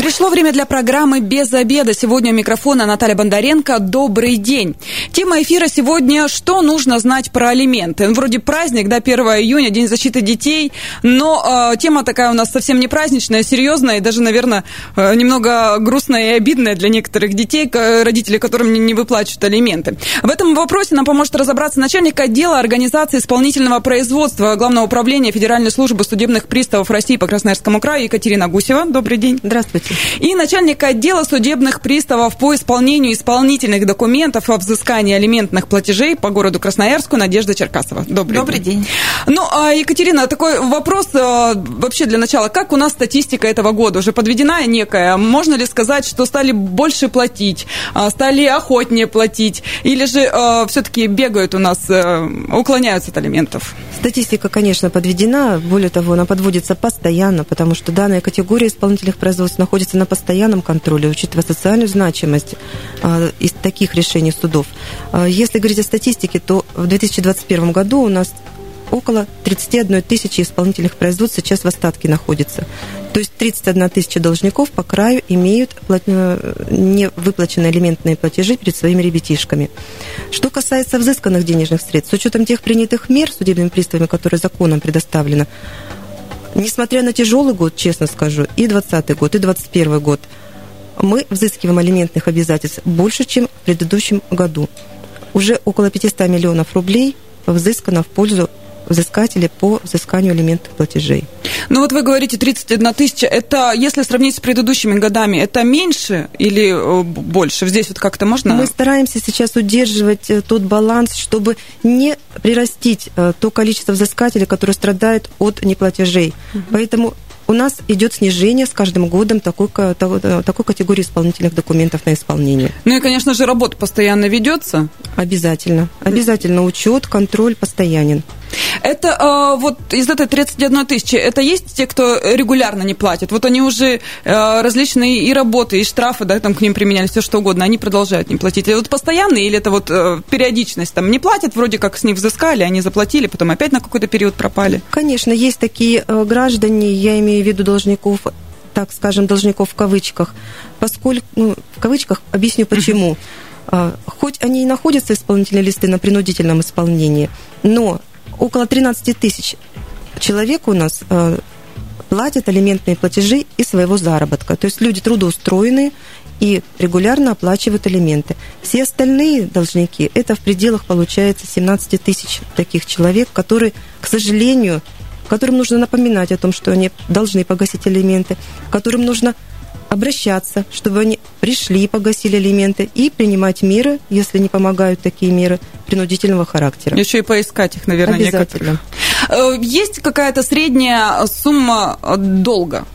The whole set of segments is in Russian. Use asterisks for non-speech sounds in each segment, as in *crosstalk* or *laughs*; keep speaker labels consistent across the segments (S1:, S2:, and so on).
S1: Пришло время для программы «Без обеда». Сегодня у микрофона Наталья Бондаренко. Добрый день. Тема эфира сегодня «Что нужно знать про алименты?». Ну, вроде праздник, да, 1 июня, День защиты детей, но э, тема такая у нас совсем не праздничная, серьезная и даже, наверное, э, немного грустная и обидная для некоторых детей, родителей, которым не, не выплачивают алименты. В этом вопросе нам поможет разобраться начальник отдела организации исполнительного производства Главного управления Федеральной службы судебных приставов России по Красноярскому краю Екатерина Гусева. Добрый день.
S2: Здравствуйте.
S1: И начальник отдела судебных приставов по исполнению исполнительных документов о взыскании алиментных платежей по городу Красноярску Надежда Черкасова. Добрый,
S2: Добрый день. день.
S1: Ну, а, Екатерина, такой вопрос а, вообще для начала. Как у нас статистика этого года? Уже подведена некая? Можно ли сказать, что стали больше платить, а, стали охотнее платить? Или же все-таки бегают у нас, уклоняются от алиментов?
S2: Статистика, конечно, подведена. Более того, она подводится постоянно, потому что данная категория исполнительных производств находится находится на постоянном контроле, учитывая социальную значимость а, из таких решений судов. А, если говорить о статистике, то в 2021 году у нас около 31 тысячи исполнительных производств сейчас в остатке находится. То есть 31 тысяча должников по краю имеют э, невыплаченные элементные платежи перед своими ребятишками. Что касается взысканных денежных средств, с учетом тех принятых мер судебными приставами, которые законом предоставлены, Несмотря на тяжелый год, честно скажу, и 2020 год, и 2021 год, мы взыскиваем алиментных обязательств больше, чем в предыдущем году. Уже около 500 миллионов рублей взыскано в пользу взыскателей по взысканию элементов платежей.
S1: Ну вот вы говорите 31 тысяча, это если сравнить с предыдущими годами, это меньше или э, больше? Здесь вот как-то можно?
S2: Мы стараемся сейчас удерживать э, тот баланс, чтобы не прирастить э, то количество взыскателей, которые страдают от неплатежей. Угу. Поэтому у нас идет снижение с каждым годом такой, такой категории исполнительных документов на исполнение.
S1: Ну и, конечно же, работа постоянно ведется.
S2: Обязательно. Обязательно учет, контроль постоянен.
S1: Это а, вот из этой 31 тысячи, это есть те, кто регулярно не платит? Вот они уже а, различные и работы, и штрафы, да, там к ним применяли, все что угодно, они продолжают не платить. Это вот постоянные или это вот а, периодичность? Там не платят, вроде как с них взыскали, они заплатили, потом опять на какой-то период пропали?
S2: Конечно, есть такие граждане, я имею в виду должников, так скажем, должников в кавычках, поскольку, ну, в кавычках, объясню почему. Хоть они и находятся исполнительные листы на принудительном исполнении, но около 13 тысяч человек у нас э, платят алиментные платежи из своего заработка. То есть люди трудоустроенные и регулярно оплачивают алименты. Все остальные должники, это в пределах получается 17 тысяч таких человек, которые, к сожалению, которым нужно напоминать о том, что они должны погасить алименты, которым нужно обращаться, чтобы они пришли, погасили алименты и принимать меры, если не помогают такие меры принудительного характера.
S1: Еще и поискать их, наверное,
S2: Обязательно.
S1: Некоторые. Э, есть какая-то средняя сумма долга?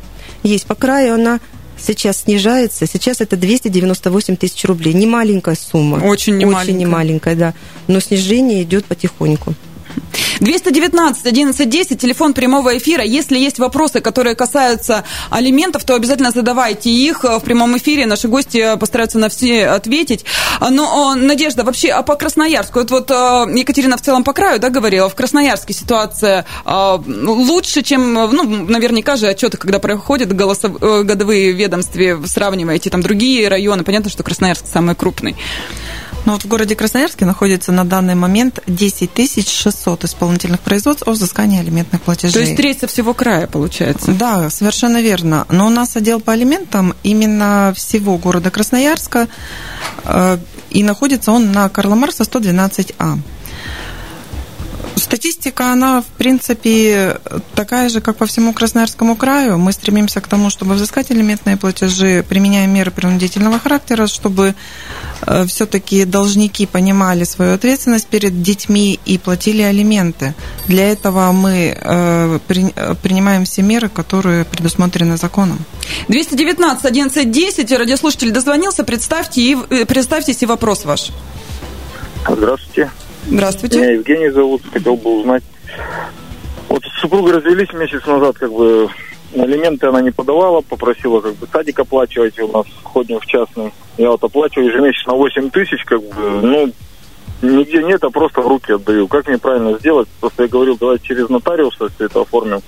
S2: Есть. По краю она сейчас снижается. Сейчас это 298 тысяч рублей. Не маленькая сумма.
S1: Очень не
S2: Очень не маленькая, да. Но снижение идет потихоньку.
S1: 219 11 10, телефон прямого эфира. Если есть вопросы, которые касаются алиментов, то обязательно задавайте их в прямом эфире. Наши гости постараются на все ответить. Но, Надежда, вообще, а по Красноярску? Вот, вот э, Екатерина в целом по краю да, говорила, в Красноярске ситуация э, лучше, чем, ну, наверняка же отчеты, когда проходят голосов, э, годовые ведомстве, сравниваете там другие районы. Понятно, что Красноярск самый крупный.
S3: Ну вот в городе Красноярске находится на данный момент 10 600 исполнительных производств о взыскании алиментных платежей.
S1: То есть треть со всего края получается?
S3: Да, совершенно верно. Но у нас отдел по алиментам именно всего города Красноярска, э, и находится он на Карла Марса 112А. Статистика, она, в принципе, такая же, как по всему Красноярскому краю. Мы стремимся к тому, чтобы взыскать элементные платежи, применяя меры принудительного характера, чтобы э, все-таки должники понимали свою ответственность перед детьми и платили алименты. Для этого мы э, принимаем все меры, которые предусмотрены законом.
S1: 219 11 10, радиослушатель дозвонился, представьте и, э, представьтесь и вопрос ваш.
S4: Здравствуйте.
S1: Здравствуйте.
S4: Меня Евгений зовут, хотел бы узнать. Вот супруга развелись месяц назад, как бы алименты она не подавала, попросила как бы садик оплачивать, у нас ходим в частный. Я вот оплачиваю ежемесячно 8 тысяч, как бы, ну, нигде нет, а просто в руки отдаю. Как мне правильно сделать? Просто я говорил, давай через нотариуса все это оформим.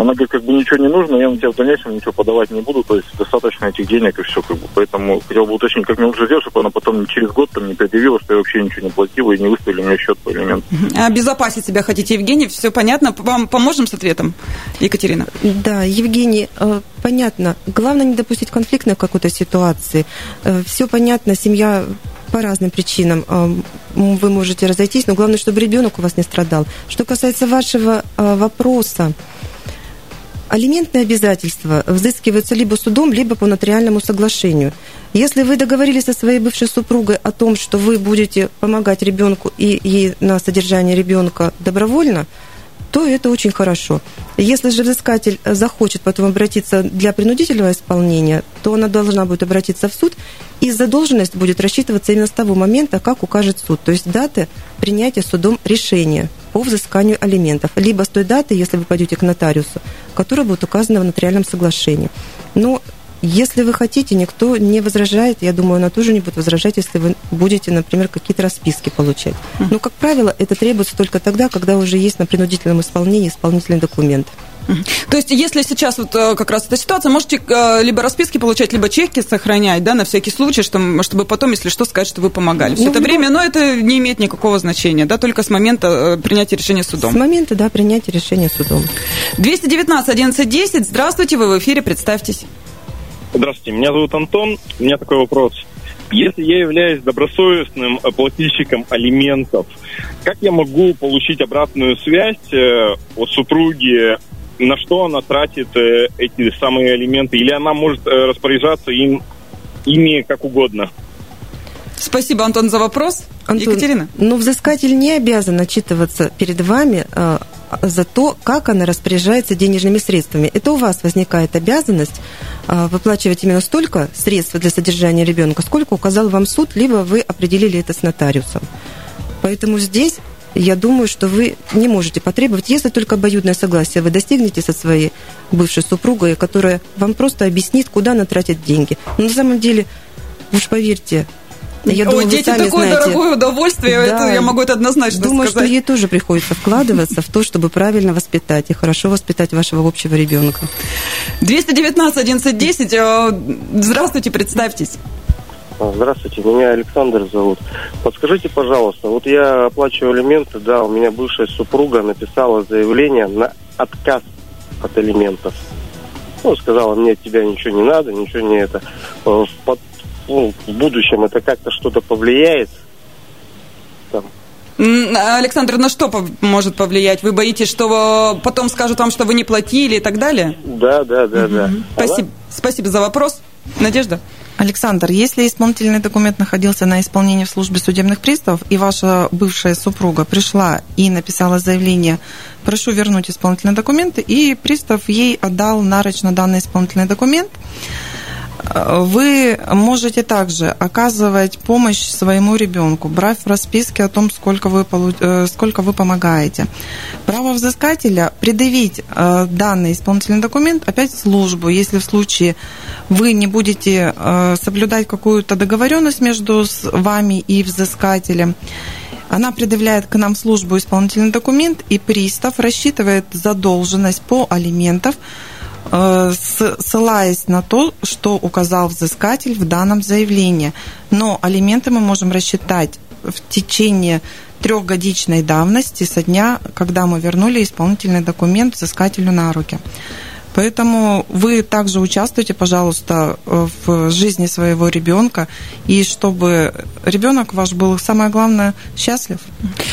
S4: Она говорит, как бы ничего не нужно, я на тебя в дальнейшем ничего подавать не буду, то есть достаточно этих денег и все, как бы. Поэтому хотел бы уточнить, как мне лучше сделать, чтобы она потом через год там не предъявила, что я вообще ничего не платила и не выставили мне счет по элементу.
S1: Обезопасить себя хотите, Евгений, все понятно. Вам поможем с ответом, Екатерина?
S2: Да, Евгений, э, понятно. Главное не допустить конфликтной какой-то ситуации. Э, все понятно, семья по разным причинам э, вы можете разойтись, но главное, чтобы ребенок у вас не страдал. Что касается вашего вопроса, Алиментные обязательства взыскиваются либо судом, либо по нотариальному соглашению. Если вы договорились со своей бывшей супругой о том, что вы будете помогать ребенку и ей на содержание ребенка добровольно, то это очень хорошо. Если же взыскатель захочет потом обратиться для принудительного исполнения, то она должна будет обратиться в суд, и задолженность будет рассчитываться именно с того момента, как укажет суд, то есть даты принятия судом решения по взысканию алиментов, либо с той даты, если вы пойдете к нотариусу, которая будет указана в нотариальном соглашении. Но если вы хотите, никто не возражает. Я думаю, она тоже не будет возражать, если вы будете, например, какие-то расписки получать. Но, как правило, это требуется только тогда, когда уже есть на принудительном исполнении исполнительный документ.
S1: То есть, если сейчас вот э, как раз эта ситуация, можете э, либо расписки получать, либо чеки сохранять, да, на всякий случай, чтобы, чтобы потом, если что, сказать, что вы помогали. Все ну, это время, но это не имеет никакого значения, да, только с момента э, принятия решения судом.
S2: С момента, да, принятия решения судом.
S1: 219 11 Здравствуйте, вы в эфире, представьтесь.
S5: Здравствуйте, меня зовут Антон. У меня такой вопрос. Если я являюсь добросовестным плательщиком алиментов, как я могу получить обратную связь от супруги на что она тратит э, эти самые алименты, или она может э, распоряжаться им, ими как угодно.
S1: Спасибо, Антон, за вопрос.
S2: Антон, Екатерина? Ну, взыскатель не обязан отчитываться перед вами э, за то, как она распоряжается денежными средствами. Это у вас возникает обязанность э, выплачивать именно столько средств для содержания ребенка, сколько указал вам суд, либо вы определили это с нотариусом. Поэтому здесь я думаю, что вы не можете потребовать, если только обоюдное согласие вы достигнете со своей бывшей супругой, которая вам просто объяснит, куда она тратит деньги. Но на самом деле, уж поверьте,
S1: я думаю, Ой, дети такое знаете. дорогое удовольствие, да, это, я могу это однозначно
S2: думаю,
S1: сказать.
S2: что ей тоже приходится вкладываться в то, чтобы правильно воспитать и хорошо воспитать вашего общего ребенка.
S1: 219 1110. Э, здравствуйте, представьтесь.
S6: Здравствуйте, меня Александр зовут. Подскажите, пожалуйста, вот я оплачиваю алименты, да, у меня бывшая супруга написала заявление на отказ от алиментов. Ну, сказала, мне от тебя ничего не надо, ничего не это. Э, в, ну, в будущем это как-то что-то повлияет?
S1: Там. Александр, на что может повлиять? Вы боитесь, что потом скажут вам, что вы не платили и так далее?
S6: Да, да, да, угу. да.
S1: Спасибо, Спасибо за вопрос. Надежда?
S3: Александр, если исполнительный документ находился на исполнении в службе судебных приставов, и ваша бывшая супруга пришла и написала заявление, прошу вернуть исполнительный документ, и пристав ей отдал нарочно данный исполнительный документ, вы можете также оказывать помощь своему ребенку, брать в расписке о том, сколько вы, э, сколько вы помогаете. Право взыскателя предъявить э, данный исполнительный документ опять в службу, если в случае вы не будете э, соблюдать какую-то договоренность между вами и взыскателем. Она предъявляет к нам в службу исполнительный документ, и пристав рассчитывает задолженность по алиментов ссылаясь на то, что указал взыскатель в данном заявлении. Но алименты мы можем рассчитать в течение трехгодичной давности со дня, когда мы вернули исполнительный документ взыскателю на руки. Поэтому вы также участвуйте, пожалуйста, в жизни своего ребенка, и чтобы ребенок ваш был, самое главное, счастлив.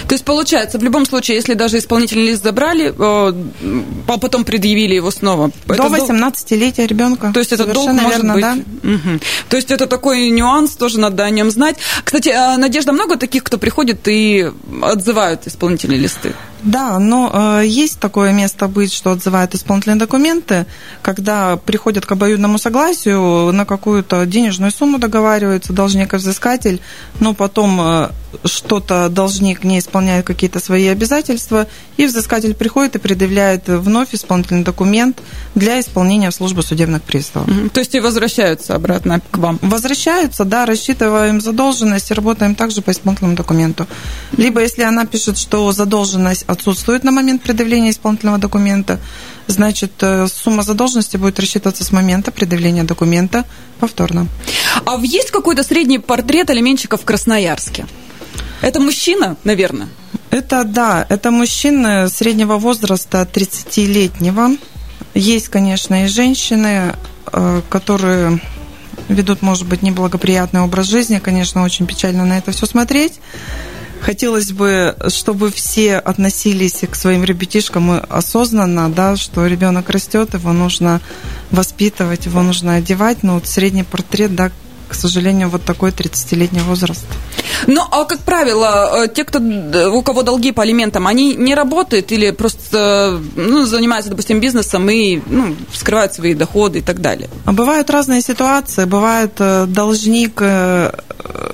S1: То есть, получается, в любом случае, если даже исполнительный лист забрали, а потом предъявили его снова.
S3: До 18-летия ребенка.
S1: То есть, это долг может верно, быть. Да? Угу. То есть, это такой нюанс, тоже надо о нем знать. Кстати, а, Надежда, много таких, кто приходит и отзывают исполнительные листы?
S3: Да, но э, есть такое место быть, что отзывают исполнительные документы, когда приходят к обоюдному согласию, на какую-то денежную сумму договариваются, должник и взыскатель, но потом э, что-то должник не исполняет какие-то свои обязательства, и взыскатель приходит и предъявляет вновь исполнительный документ для исполнения в службу судебных приставов.
S1: То есть и возвращаются обратно к вам?
S3: Возвращаются, да, рассчитываем задолженность и работаем также по исполнительному документу. Либо если она пишет, что задолженность отсутствует на момент предъявления исполнительного документа, значит, э, сумма задолженности будет рассчитываться с момента предъявления документа повторно.
S1: А есть какой-то средний портрет алименщиков в Красноярске? Это мужчина, наверное?
S3: Это, да, это мужчины среднего возраста 30-летнего. Есть, конечно, и женщины, э, которые ведут, может быть, неблагоприятный образ жизни. Конечно, очень печально на это все смотреть. Хотелось бы, чтобы все относились к своим ребятишкам осознанно, да, что ребенок растет, его нужно воспитывать, его нужно одевать. Но вот средний портрет, да, к сожалению, вот такой 30-летний возраст.
S1: Ну, а как правило, э, те, кто, у кого долги по алиментам, они не работают или просто ну, занимаются, допустим, бизнесом и ну, скрывают свои доходы и так далее?
S3: А бывают разные ситуации. Бывает э, должник, э,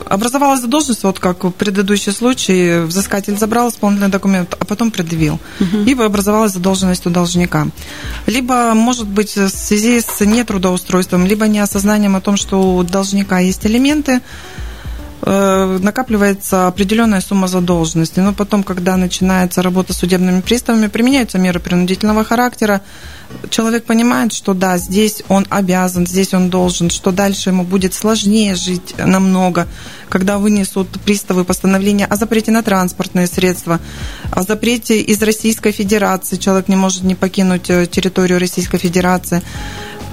S3: образовалась задолженность, вот как в предыдущий случай, взыскатель забрал исполнительный документ, а потом предъявил. Угу. Либо образовалась задолженность у должника. Либо, может быть, в связи с нетрудоустройством, либо неосознанием о том, что у должника есть элементы, Э, накапливается определенная сумма задолженности. Но потом, когда начинается работа с судебными приставами, применяются меры принудительного характера. Человек понимает, что да, здесь он обязан, здесь он должен, что дальше ему будет сложнее жить намного, когда вынесут приставы постановления о запрете на транспортные средства, о запрете из Российской Федерации, человек не может не покинуть э, территорию Российской Федерации.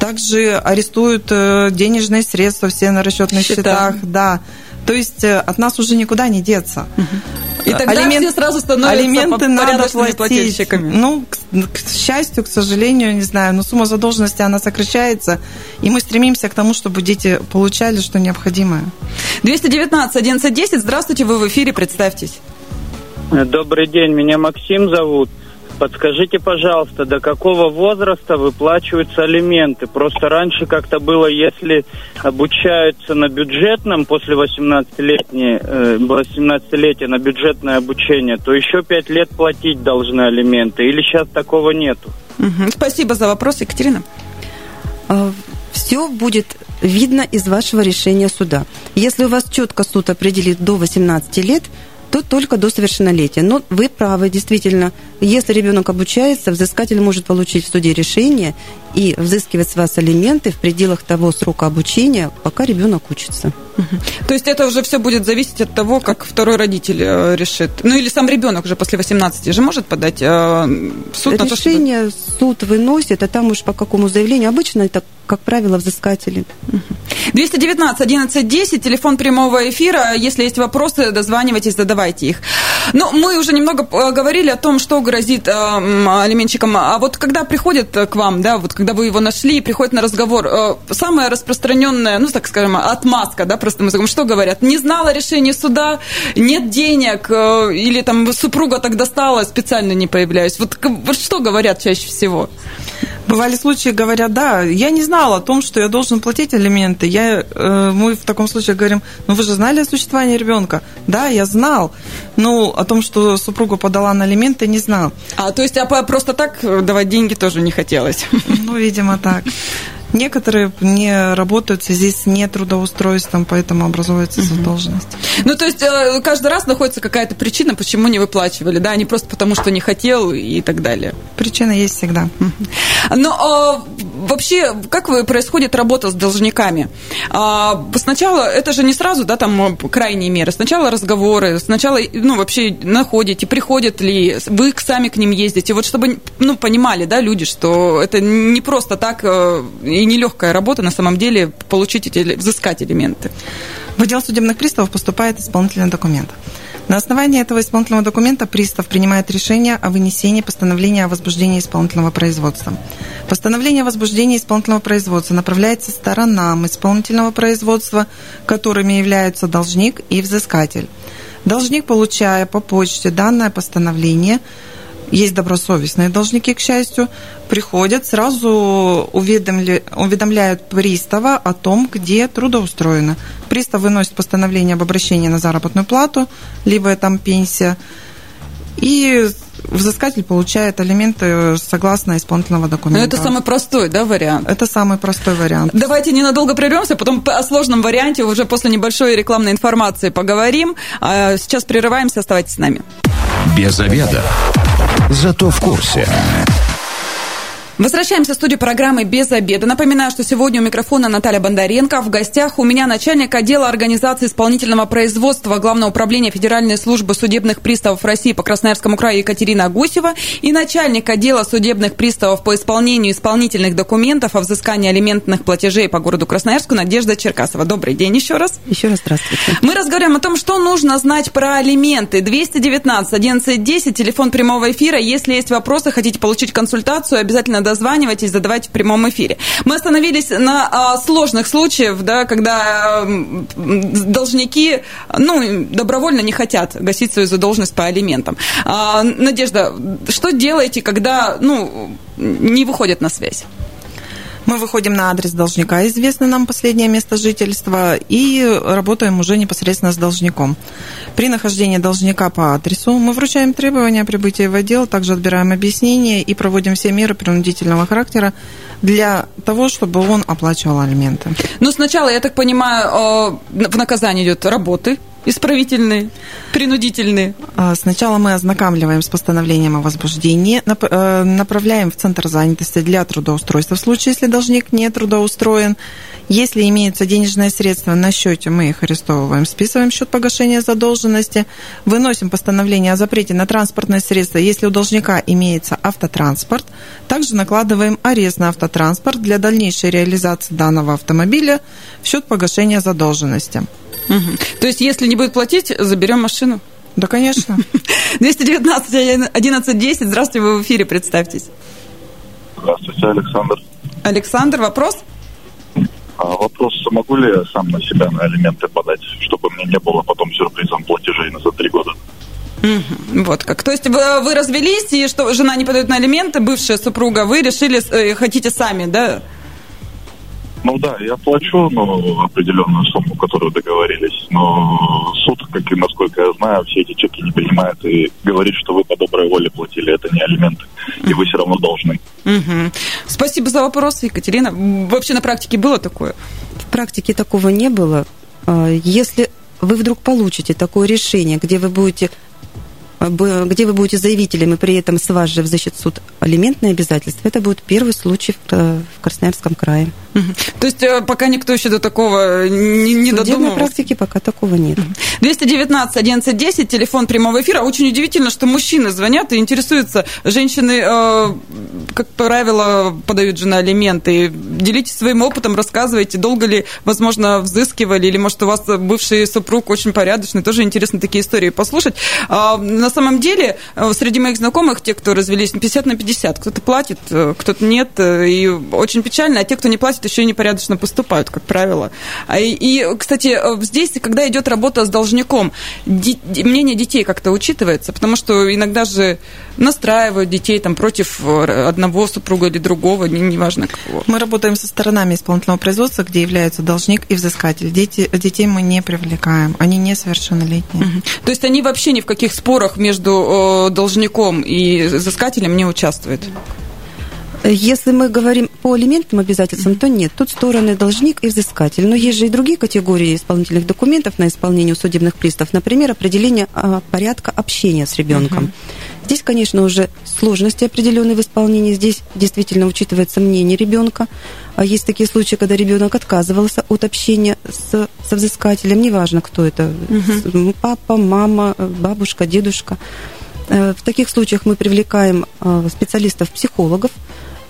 S3: Также арестуют э, денежные средства все на расчетных Счета. счетах, да. То есть э, от нас уже никуда не деться.
S1: И тогда Алимент, все сразу становятся
S3: алименты надо платить.
S1: плательщиками.
S3: Ну, к, к счастью, к сожалению, не знаю, но сумма задолженности, она сокращается, и мы стремимся к тому, чтобы дети получали, что необходимое.
S1: 219 1110, здравствуйте, вы в эфире, представьтесь.
S7: Добрый день, меня Максим зовут. Подскажите, пожалуйста, до какого возраста выплачиваются алименты? Просто раньше как-то было, если обучаются на бюджетном после 18-летия, 18 на бюджетное обучение, то еще 5 лет платить должны алименты. Или сейчас такого нету?
S1: Угу. Спасибо за вопрос, Екатерина.
S2: А, Все будет видно из вашего решения суда. Если у вас четко суд определит до 18 лет, то только до совершеннолетия. Но вы правы, действительно, если ребенок обучается, взыскатель может получить в суде решение и взыскивать с вас алименты в пределах того срока обучения, пока ребенок учится.
S1: То есть это уже все будет зависеть от того, как второй родитель э, решит. Ну или сам ребенок уже после 18 же может подать э, в суд
S2: на то, Решение суд выносит, а там уж по какому заявлению. Обычно это, как правило, взыскатели.
S1: 219 11 10, телефон прямого эфира. Если есть вопросы, дозванивайтесь, задавайте их. Ну, мы уже немного говорили о том, что грозит э, алименщикам. А вот когда приходят к вам, да, вот когда вы его нашли и приходят на разговор, э, самая распространенная, ну, так скажем, отмазка, да, простым языком, что говорят? Не знала решения суда, нет денег, э, или там супруга так достала, специально не появляюсь. Вот, вот что говорят чаще всего?
S3: Бывали случаи, говорят, да, я не знала о том, что я должен платить алименты. Я, э, мы в таком случае говорим, ну вы же знали о существовании ребенка? Да, я знал. Ну, о том, что супруга подала на алименты, не знал.
S1: А, то есть, а просто так давать деньги тоже не хотелось? *laughs*
S3: Ну, видимо, так. Некоторые не работают в связи с нетрудоустройством, поэтому образуется задолженность.
S1: Ну, то есть э, каждый раз находится какая-то причина, почему не выплачивали, да, а не просто потому, что не хотел и так далее.
S3: Причина есть всегда.
S1: Но а, вообще, как происходит работа с должниками? А, сначала, это же не сразу, да, там крайние меры. Сначала разговоры, сначала, ну, вообще находите, приходят ли, вы сами к ним ездите. Вот чтобы, ну, понимали, да, люди, что это не просто так э, и нелегкая работа на самом деле получить эти, взыскать элементы.
S3: В отдел судебных приставов поступает исполнительный документ. На основании этого исполнительного документа пристав принимает решение о вынесении постановления о возбуждении исполнительного производства. Постановление о возбуждении исполнительного производства направляется сторонам исполнительного производства, которыми являются должник и взыскатель. Должник, получая по почте данное постановление, есть добросовестные должники, к счастью, приходят, сразу уведомля... уведомляют пристава о том, где трудоустроено. Пристав выносит постановление об обращении на заработную плату, либо там пенсия, и взыскатель получает алименты согласно исполнительного документа.
S1: Но это самый простой, да, вариант?
S3: Это самый простой вариант.
S1: Давайте ненадолго прервемся, потом о сложном варианте уже после небольшой рекламной информации поговорим. А сейчас прерываемся, оставайтесь с нами.
S8: Без обеда. Зато в курсе.
S1: Возвращаемся в студию программы «Без обеда». Напоминаю, что сегодня у микрофона Наталья Бондаренко. В гостях у меня начальник отдела организации исполнительного производства Главного управления Федеральной службы судебных приставов России по Красноярскому краю Екатерина Гусева и начальник отдела судебных приставов по исполнению исполнительных документов о взыскании алиментных платежей по городу Красноярску Надежда Черкасова. Добрый день еще раз.
S2: Еще раз здравствуйте.
S1: Мы разговариваем о том, что нужно знать про алименты. 219 1110, телефон прямого эфира. Если есть вопросы, хотите получить консультацию, обязательно дозванивайтесь, задавайте в прямом эфире. Мы остановились на а, сложных случаях, да, когда должники ну, добровольно не хотят гасить свою задолженность по алиментам. А, Надежда, что делаете, когда ну, не выходят на связь?
S3: Мы выходим на адрес должника, известно нам последнее место жительства, и работаем уже непосредственно с должником. При нахождении должника по адресу мы вручаем требования о прибытии в отдел, также отбираем объяснения и проводим все меры принудительного характера для того, чтобы он оплачивал алименты.
S1: Ну, сначала, я так понимаю, в наказание идет работы, Исправительные, принудительные.
S3: А, сначала мы ознакомливаем с постановлением о возбуждении, э, направляем в Центр занятости для трудоустройства в случае, если должник не трудоустроен. Если имеются денежные средства на счете, мы их арестовываем, списываем счет погашения задолженности, выносим постановление о запрете на транспортное средство, если у должника имеется автотранспорт. Также накладываем арест на автотранспорт для дальнейшей реализации данного автомобиля в счет погашения задолженности.
S1: Угу. То есть, если не будет платить, заберем машину?
S3: Да, конечно. *laughs*
S1: 219 1110. Здравствуйте, вы в эфире, представьтесь.
S4: Здравствуйте, Александр.
S1: Александр, вопрос?
S4: А, вопрос, могу ли я сам на себя на алименты подать, чтобы мне не было потом сюрпризом платежей за три года?
S1: Угу. Вот как. То есть вы, вы развелись, и что жена не подает на алименты, бывшая супруга, вы решили, э, хотите сами, да,
S4: ну да, я плачу ну, определенную сумму, которую договорились, но суд, как и насколько я знаю, все эти чеки не принимает и говорит, что вы по доброй воле платили, это не алименты, и вы все равно должны.
S1: Угу. Спасибо за вопрос, Екатерина. Вообще на практике было такое?
S2: В практике такого не было. А, если вы вдруг получите такое решение, где вы будете где вы будете заявителем, и при этом с вас же взыщет суд алиментные обязательства, это будет первый случай в Красноярском крае.
S1: То есть э, пока никто еще до такого не, не додумался?
S2: В практике пока такого нет.
S1: 219 1110, телефон прямого эфира. Очень удивительно, что мужчины звонят и интересуются. Женщины, э, как правило, подают же на алименты. Делитесь своим опытом, рассказывайте, долго ли, возможно, взыскивали, или, может, у вас бывший супруг очень порядочный. Тоже интересно такие истории послушать. А, на самом деле, э, среди моих знакомых, те, кто развелись, 50 на 50. Кто-то платит, кто-то нет. И очень печально. А те, кто не платит, еще и непорядочно поступают, как правило. А и, и, кстати, здесь, когда идет работа с должником, ди, мнение детей как-то учитывается, потому что иногда же настраивают детей там против одного супруга или другого, неважно какого.
S3: Мы работаем со сторонами исполнительного производства, где являются должник и взыскатель. Дети, детей мы не привлекаем, они несовершеннолетние.
S1: Угу. То есть они вообще ни в каких спорах между должником и взыскателем не участвуют?
S2: Если мы говорим по алиментным обязательствам, то нет. Тут стороны должник и взыскатель. Но есть же и другие категории исполнительных документов на исполнение судебных приставов. Например, определение а, порядка общения с ребенком. Угу. Здесь, конечно, уже сложности определенные в исполнении. Здесь действительно учитывается мнение ребенка. А есть такие случаи, когда ребенок отказывался от общения с, со взыскателем. Неважно, кто это. Угу. Папа, мама, бабушка, дедушка. Э, в таких случаях мы привлекаем э, специалистов-психологов,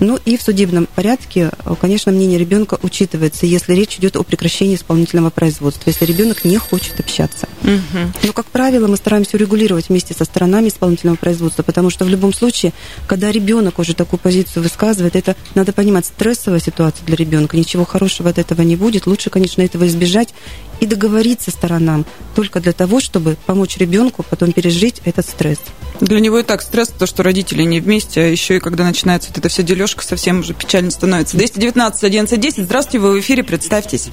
S2: ну и в судебном порядке, э, конечно, мнение ребенка учитывается, если речь идет о прекращении исполнительного производства, если ребенок не хочет общаться. Угу. Но, как правило, мы стараемся урегулировать вместе со сторонами исполнительного производства, потому что в любом случае, когда ребенок уже такую позицию высказывает, это надо понимать стрессовая ситуация для ребенка, ничего хорошего от этого не будет. Лучше, конечно, этого избежать и договориться сторонам только для того, чтобы помочь ребенку потом пережить этот стресс.
S1: Для него и так стресс, то, что родители не вместе, а еще и когда начинается вот эта вся дележка, совсем уже печально становится. 219 11 10. Здравствуйте, вы в эфире, представьтесь.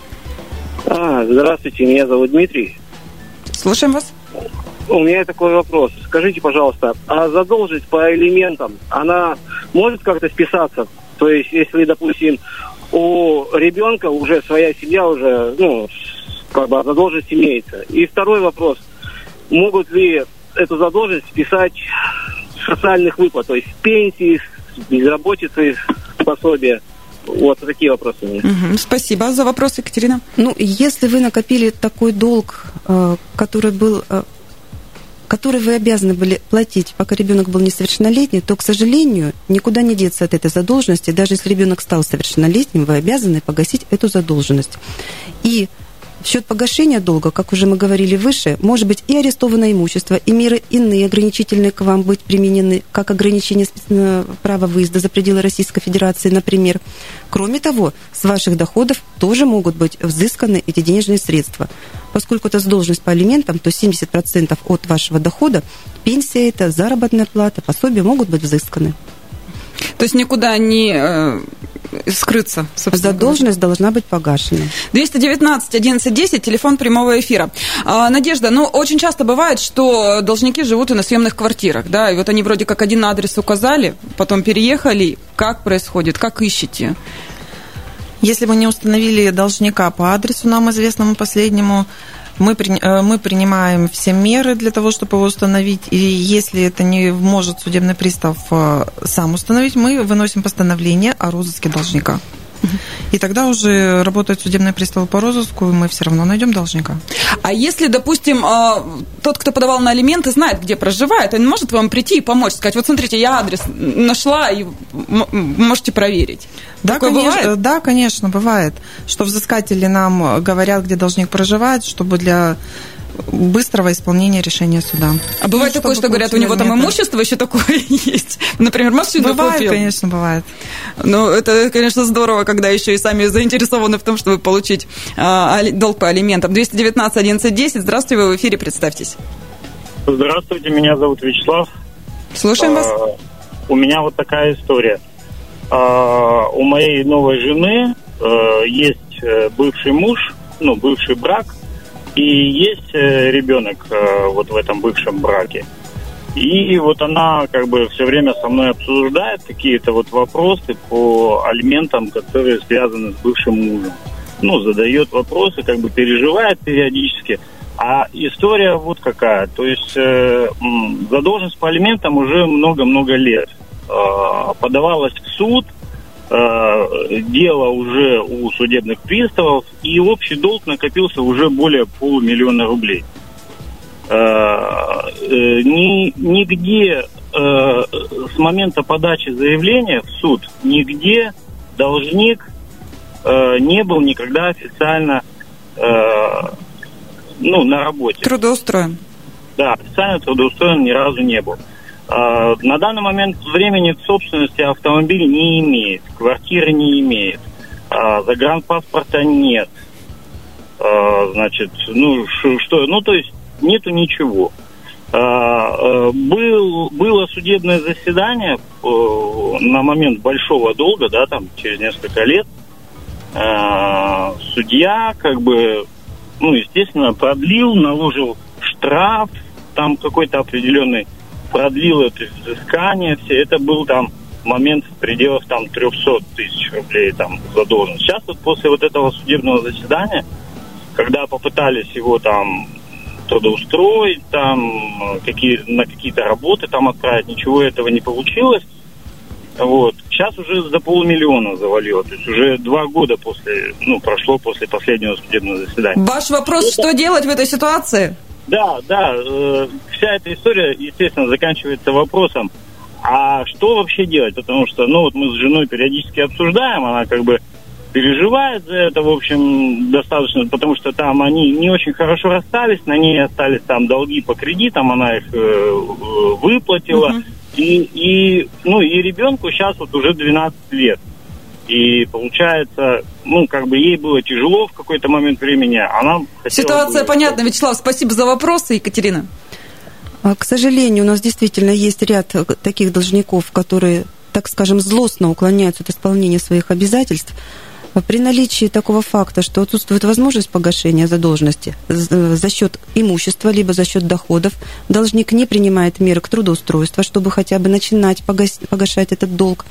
S9: А, здравствуйте, меня зовут Дмитрий.
S1: Слушаем вас.
S9: У меня такой вопрос. Скажите, пожалуйста, а задолженность по элементам, она может как-то списаться? То есть, если, допустим, у ребенка уже своя семья уже, ну, как бы задолженность имеется. И второй вопрос. Могут ли эту задолженность списать с социальных выплат, то есть пенсии, безработицы, пособия? Вот такие вопросы у меня.
S1: Угу, спасибо за вопрос, Екатерина.
S2: Ну, если вы накопили такой долг, э, который был э, который вы обязаны были платить, пока ребенок был несовершеннолетний, то, к сожалению, никуда не деться от этой задолженности. Даже если ребенок стал совершеннолетним, вы обязаны погасить эту задолженность. И в счет погашения долга, как уже мы говорили выше, может быть и арестованное имущество, и меры иные ограничительные к вам быть применены, как ограничение права выезда за пределы Российской Федерации, например. Кроме того, с ваших доходов тоже могут быть взысканы эти денежные средства. Поскольку это задолженность по алиментам, то 70% от вашего дохода, пенсия это, заработная плата, пособие могут быть взысканы.
S1: То есть никуда не э, скрыться.
S2: Задолженность должна быть погашена.
S1: 219 11 10, телефон прямого эфира. А, Надежда, ну, очень часто бывает, что должники живут и на съемных квартирах, да, и вот они вроде как один адрес указали, потом переехали. Как происходит? Как ищете?
S3: Если мы не установили должника по адресу нам известному последнему, мы, э, мы принимаем все меры для того, чтобы его установить. И если это не может судебный пристав э, сам установить, мы выносим постановление о розыске должника. И тогда уже работает судебный пристав по розыску, и мы все равно найдем должника.
S1: А если, допустим, а, тот, кто подавал на алименты, знает, где проживает, он может вам прийти и помочь, сказать, вот смотрите, я адрес нашла, и можете проверить.
S3: Да, Такое конечно, бывает? да, конечно, бывает, что взыскатели нам говорят, где должник проживает, чтобы для быстрого исполнения решения суда.
S1: А бывает ну, такое, что говорят, у него там имущество еще такое *laughs* есть? Например, машину
S3: бывает,
S1: купил.
S3: конечно, бывает.
S1: Ну, это, конечно, здорово, когда еще и сами заинтересованы в том, чтобы получить а, долг по алиментам. 219 11 10. Здравствуйте, вы в эфире, представьтесь.
S10: Здравствуйте, меня зовут Вячеслав.
S1: Слушаем а, вас.
S10: У меня вот такая история. А, у моей новой жены а, есть э, бывший муж, ну, бывший брак, и есть э, ребенок э, вот в этом бывшем браке. И вот она как бы все время со мной обсуждает какие-то вот вопросы по алиментам, которые связаны с бывшим мужем. Ну, задает вопросы, как бы переживает периодически. А история вот какая. То есть э, задолженность по алиментам уже много-много лет. Э, подавалась в суд, Э, дело уже у судебных приставов, и общий долг накопился уже более полумиллиона рублей. Э, э, ни, нигде с момента подачи заявления в суд, нигде должник не был никогда официально ну, на работе.
S1: Трудоустроен.
S10: Да, официально трудоустроен ни разу не был. А, на данный момент времени собственности автомобиль не имеет, квартиры не имеет, а, загранпаспорта нет. А, значит, ну что, ну то есть нету ничего. Был, было судебное заседание на момент большого долга, да, там через несколько лет. Судья, как бы, ну, естественно, продлил, наложил штраф, там какой-то определенный продлил это взыскание, все это был там момент в пределах там 300 тысяч рублей там задолжен. Сейчас вот после вот этого судебного заседания, когда попытались его там трудоустроить, там какие, на какие-то работы там отправить, ничего этого не получилось. Вот. Сейчас уже за полмиллиона завалило. То есть уже два года после, ну, прошло после последнего судебного заседания.
S1: Ваш вопрос, что делать в этой ситуации?
S10: Да, да, э, вся эта история, естественно, заканчивается вопросом, а что вообще делать? Потому что, ну, вот мы с женой периодически обсуждаем, она как бы переживает за это, в общем, достаточно, потому что там они не очень хорошо расстались, на ней остались там долги по кредитам, она их э, э выплатила, uh-huh. и, и, ну, и ребенку сейчас вот уже 12 лет. И получается, ну, как бы ей было тяжело в какой-то момент времени, она хотела
S1: Ситуация
S10: бы-
S1: понятна. Вячеслав, спасибо за вопросы. Екатерина.
S2: А, К сожалению, у нас действительно есть ряд э, таких должников, которые, так скажем, злостно уклоняются от исполнения своих обязательств. А При наличии такого факта, что отсутствует возможность погашения задолженности э, за счет имущества, либо за счет доходов, должник не принимает меры к трудоустройству, чтобы хотя бы начинать погас- погашать этот долг.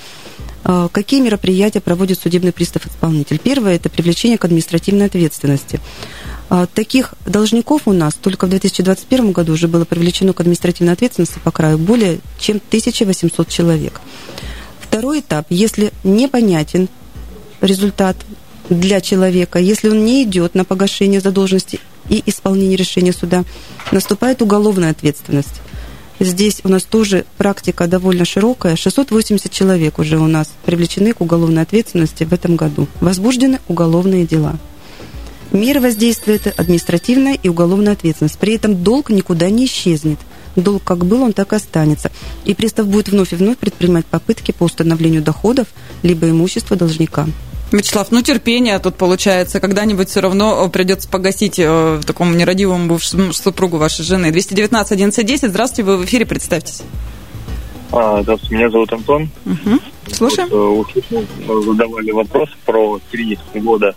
S2: А, Какие мероприятия проводит судебный пристав-исполнитель? Первое – это привлечение к административной ответственности. А, Таких должников у нас только в 2021 году уже было привлечено к административной ответственности по краю более чем 1800 человек. Второй этап, если непонятен результат для человека, если он не идет на погашение задолженности и исполнение решения суда, наступает уголовная ответственность. Здесь у нас тоже практика довольно широкая. 680 человек уже у нас привлечены к уголовной ответственности в этом году. Возбуждены уголовные дела. Меры воздействия – это административная и уголовная ответственность. При этом долг никуда не исчезнет. Долг как был, он так и останется. И пристав будет вновь и вновь предпринимать попытки по установлению доходов либо имущества должника.
S1: Вячеслав, ну терпение тут получается. Когда-нибудь все равно э, придется погасить э, такому нерадивому бывшему супругу вашей жены. 219 11 Здравствуйте, вы в эфире, представьтесь.
S5: А, здравствуйте, меня зовут Антон.
S1: Мгм. Слушаем.
S5: Вот, э, услышал, э, задавали вопрос про три года,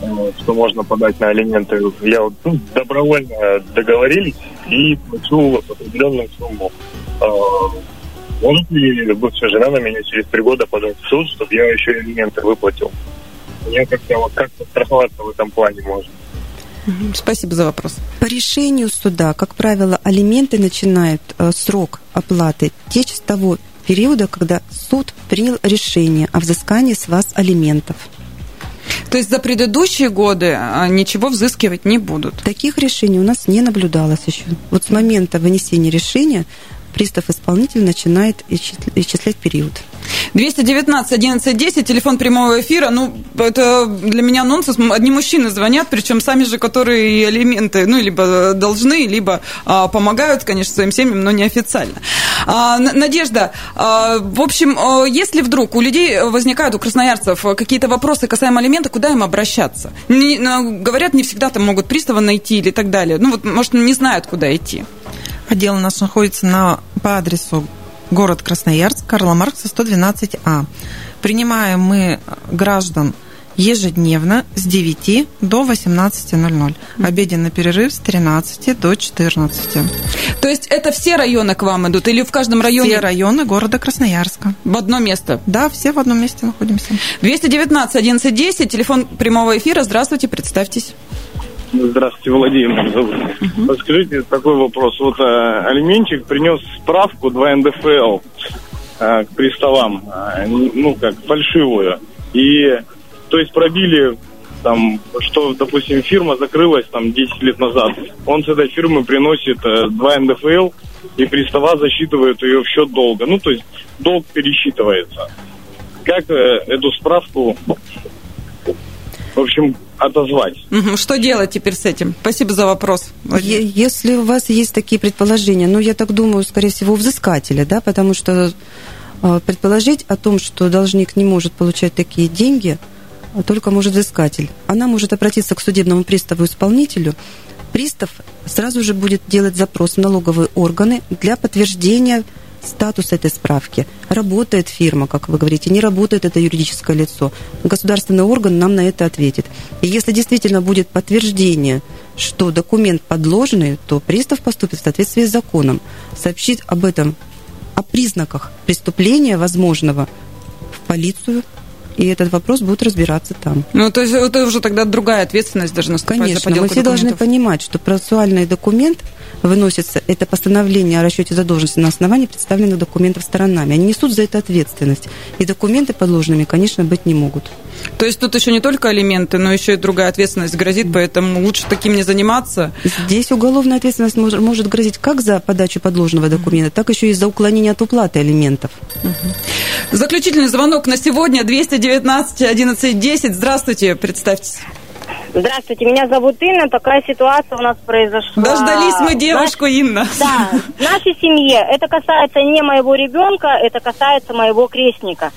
S5: э, что можно подать на алименты. Я вот ну, добровольно договорились и плачу определенную сумму. А, Может ли бывшая жена на меня через три года подать в суд, чтобы я еще и алименты выплатил? Мне как-то вот как-то страховаться в этом плане можно.
S1: Спасибо за вопрос.
S2: По решению суда, как правило, алименты начинают э, срок оплаты течь с того периода, когда суд принял решение о взыскании с вас алиментов.
S1: То есть за предыдущие годы а, ничего взыскивать не будут?
S2: Таких решений у нас не наблюдалось еще. Вот с момента вынесения решения пристав-исполнитель начинает исчисля- исчислять период.
S1: 219 11 10, телефон прямого эфира. Ну, это для меня нонсенс. Одни мужчины звонят, причем сами же, которые и алименты, ну, либо должны, либо а, помогают, конечно, своим семьям, но неофициально. А, Надежда, а, в общем, а, если вдруг у людей возникают, у красноярцев, а, какие-то вопросы касаемо алимента, куда им обращаться? Не- ну, говорят, не всегда там могут пристава найти или так далее. Ну, вот, может, не знают, куда идти.
S3: Отдел наш находится на, по адресу город Красноярск, Карла Маркса, 112А. Принимаем мы граждан ежедневно с 9 до 18.00. Обеденный перерыв с 13 до 14.
S1: То есть это все районы к вам идут или в каждом районе?
S3: Все районы города Красноярска.
S1: В одно место?
S3: Да, все в одном месте находимся.
S1: 219 11 10, телефон прямого эфира. Здравствуйте, представьтесь.
S5: Здравствуйте, Владимир зовут. Подскажите такой вопрос. Вот э, алименчик принес справку 2 НДФЛ э, к приставам, э, ну как фальшивую. И то есть пробили там, что, допустим, фирма закрылась там 10 лет назад. Он с этой фирмы приносит э, 2 НДФЛ, и пристава засчитывают ее в счет долга. Ну, то есть долг пересчитывается. Как э, эту справку, в общем, отозвать?
S1: Мгм. Что делать теперь с этим? Спасибо за вопрос.
S2: Если у вас есть такие предположения, ну, я так думаю, скорее всего, у взыскателя, да, потому что э, предположить о том, что должник не может получать такие деньги, а только может взыскатель. Она может обратиться к судебному приставу-исполнителю. Пристав сразу же будет делать запрос в налоговые органы для подтверждения статуса этой справки. Работает фирма, как вы говорите, не работает это юридическое лицо. Государственный орган нам на это ответит. И если действительно будет подтверждение, что документ подложный, то пристав поступит в соответствии с законом, сообщит об этом, о признаках преступления возможного в полицию, и этот вопрос будет разбираться там.
S1: Ну, то есть это уже тогда другая ответственность даже наступает за
S2: Конечно, мы
S1: подделку
S2: все должны
S1: документов.
S2: понимать, что процессуальный документ выносится, это постановление о расчете задолженности на основании представленных документов сторонами. Они несут за это ответственность. И документы подложными, конечно, быть не могут.
S1: То есть тут еще не только алименты, но еще и другая ответственность грозит, поэтому лучше таким не заниматься.
S2: Здесь уголовная ответственность может, может грозить как за подачу подложного документа, так еще и за уклонение от уплаты алиментов.
S1: Заключительный звонок на сегодня 219 11 10. Здравствуйте, представьтесь.
S11: Здравствуйте, меня зовут Инна. Такая ситуация у нас произошла.
S1: Дождались мы девушку, Инна.
S11: Да, в нашей семье. Это касается не моего ребенка, это касается моего крестника.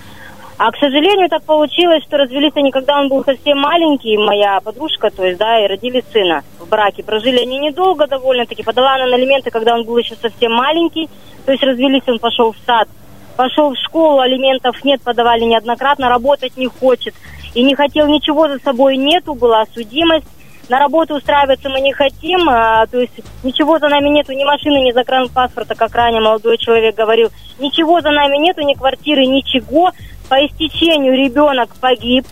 S11: А, к сожалению, так получилось, что развелись они, когда он был совсем маленький, моя подружка, то есть, да, и родили сына в браке. Прожили они недолго довольно-таки, подала она на алименты, когда он был еще совсем маленький, то есть развелись, он пошел в сад. Пошел в школу, алиментов нет, подавали неоднократно, работать не хочет. И не хотел ничего за собой нету, была судимость. На работу устраиваться мы не хотим, а, то есть ничего за нами нету, ни машины, ни загранпаспорта, как ранее молодой человек говорил. Ничего за нами нету, ни квартиры, ничего. По истечению ребенок погиб.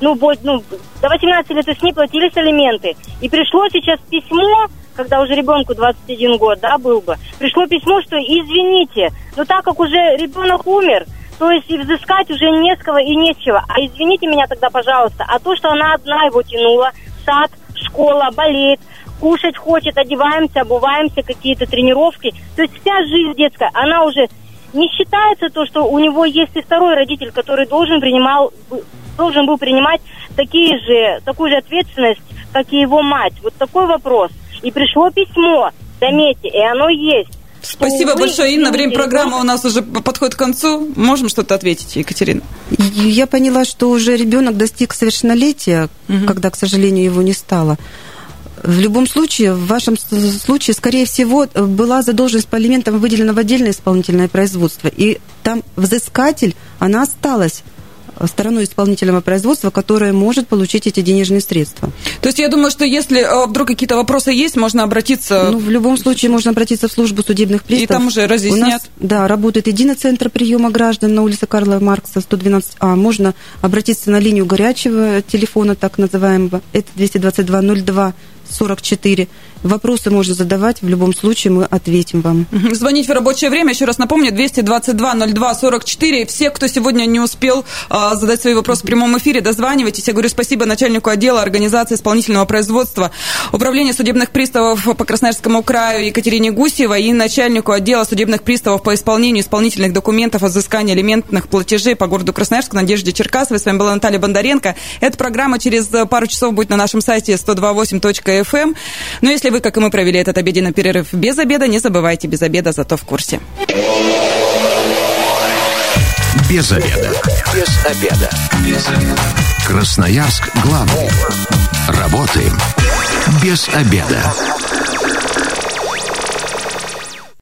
S11: Ну, будь, ну, до 18 лет то есть не платились алименты. И пришло сейчас письмо, когда уже ребенку 21 год, да, был бы, пришло письмо, что извините, но так как уже ребенок умер, то есть и взыскать уже не с кого и не с чего. А извините меня тогда, пожалуйста, а то, что она одна его тянула, сад, школа, болеет, кушать хочет, одеваемся, обуваемся, какие-то тренировки. То есть вся жизнь детская, она уже не считается то, что у него есть и второй родитель, который должен принимал, должен был принимать такие же, такую же ответственность, как и его мать. Вот такой вопрос. И пришло письмо, заметьте, и оно есть.
S1: Спасибо
S11: Увы,
S1: большое, Инна. Время программы у нас уже подходит к концу. Можем что-то ответить, Екатерина?
S2: Я поняла, что уже ребенок достиг совершеннолетия,
S1: Мгм.
S2: когда, к сожалению, его не стало. В любом случае, в вашем случае, скорее всего, была задолженность по алиментам выделена в отдельное исполнительное производство. И там взыскатель, она осталась стороной исполнительного производства, которая может получить эти денежные средства.
S1: То есть я думаю, что если э, вдруг какие-то вопросы есть, можно обратиться...
S2: Ну, в любом случае можно обратиться в службу судебных приставов.
S1: И там уже
S2: У
S1: разъяснят.
S2: нас, да, работает единый центр приема граждан на улице Карла Маркса, 112А. Можно обратиться на линию горячего телефона, так называемого. Это 222 02 44. Вопросы можно задавать, в любом случае мы ответим вам.
S1: Звонить в рабочее время, еще раз напомню, 222-02-44. Все, кто сегодня не успел а, задать свои вопросы в прямом эфире, дозванивайтесь. Я говорю спасибо начальнику отдела организации исполнительного производства Управления судебных приставов по Красноярскому краю Екатерине Гусевой и начальнику отдела судебных приставов по исполнению исполнительных документов о взыскании алиментных платежей по городу Красноярск Надежде Черкасовой. С вами была Наталья Бондаренко. Эта программа через пару часов будет на нашем сайте 128.fm. Но если вы, как и мы, провели этот обеденный перерыв без обеда, не забывайте, без обеда зато в курсе.
S8: Без обеда. Без обеда. Красноярск главный. Работаем без обеда.